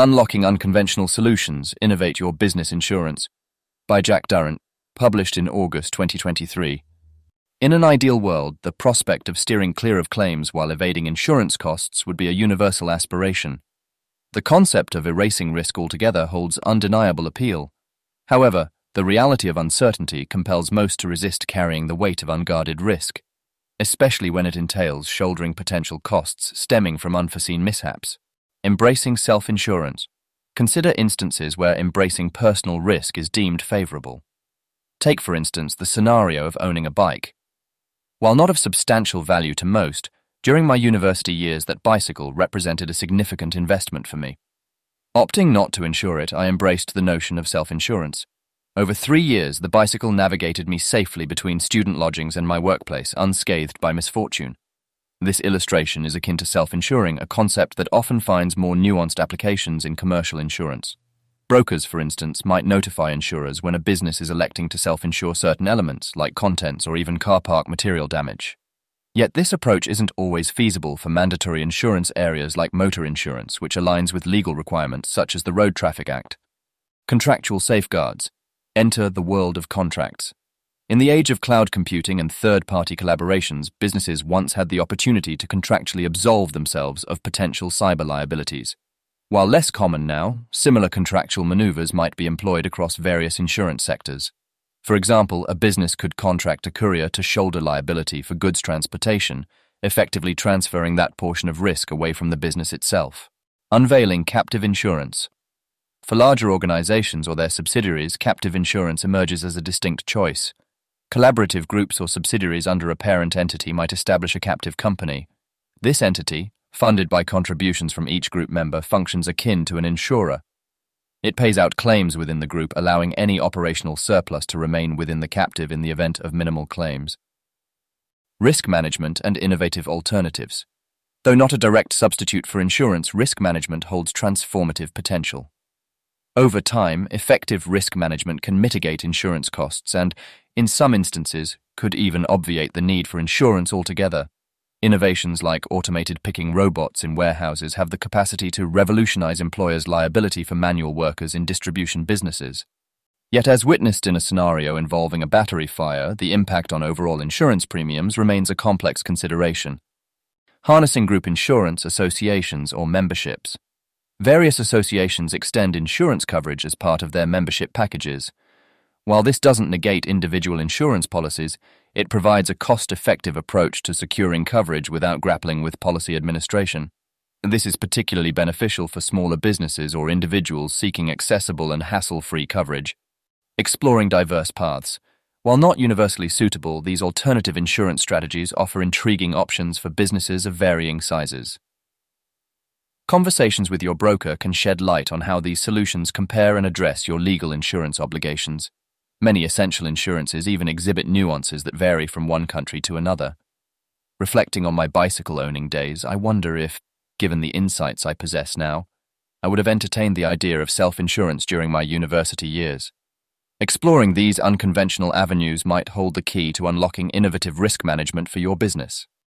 Unlocking Unconventional Solutions Innovate Your Business Insurance by Jack Durrant, published in August 2023. In an ideal world, the prospect of steering clear of claims while evading insurance costs would be a universal aspiration. The concept of erasing risk altogether holds undeniable appeal. However, the reality of uncertainty compels most to resist carrying the weight of unguarded risk, especially when it entails shouldering potential costs stemming from unforeseen mishaps. Embracing self insurance. Consider instances where embracing personal risk is deemed favorable. Take, for instance, the scenario of owning a bike. While not of substantial value to most, during my university years, that bicycle represented a significant investment for me. Opting not to insure it, I embraced the notion of self insurance. Over three years, the bicycle navigated me safely between student lodgings and my workplace, unscathed by misfortune. This illustration is akin to self-insuring, a concept that often finds more nuanced applications in commercial insurance. Brokers, for instance, might notify insurers when a business is electing to self-insure certain elements, like contents or even car park material damage. Yet this approach isn't always feasible for mandatory insurance areas like motor insurance, which aligns with legal requirements such as the Road Traffic Act. Contractual safeguards. Enter the world of contracts. In the age of cloud computing and third-party collaborations, businesses once had the opportunity to contractually absolve themselves of potential cyber liabilities. While less common now, similar contractual maneuvers might be employed across various insurance sectors. For example, a business could contract a courier to shoulder liability for goods transportation, effectively transferring that portion of risk away from the business itself. Unveiling captive insurance. For larger organizations or their subsidiaries, captive insurance emerges as a distinct choice. Collaborative groups or subsidiaries under a parent entity might establish a captive company. This entity, funded by contributions from each group member, functions akin to an insurer. It pays out claims within the group, allowing any operational surplus to remain within the captive in the event of minimal claims. Risk management and innovative alternatives. Though not a direct substitute for insurance, risk management holds transformative potential. Over time, effective risk management can mitigate insurance costs and, in some instances, could even obviate the need for insurance altogether. Innovations like automated picking robots in warehouses have the capacity to revolutionize employers' liability for manual workers in distribution businesses. Yet, as witnessed in a scenario involving a battery fire, the impact on overall insurance premiums remains a complex consideration. Harnessing group insurance associations or memberships. Various associations extend insurance coverage as part of their membership packages. While this doesn't negate individual insurance policies, it provides a cost-effective approach to securing coverage without grappling with policy administration. This is particularly beneficial for smaller businesses or individuals seeking accessible and hassle-free coverage. Exploring diverse paths. While not universally suitable, these alternative insurance strategies offer intriguing options for businesses of varying sizes. Conversations with your broker can shed light on how these solutions compare and address your legal insurance obligations. Many essential insurances even exhibit nuances that vary from one country to another. Reflecting on my bicycle owning days, I wonder if, given the insights I possess now, I would have entertained the idea of self-insurance during my university years. Exploring these unconventional avenues might hold the key to unlocking innovative risk management for your business.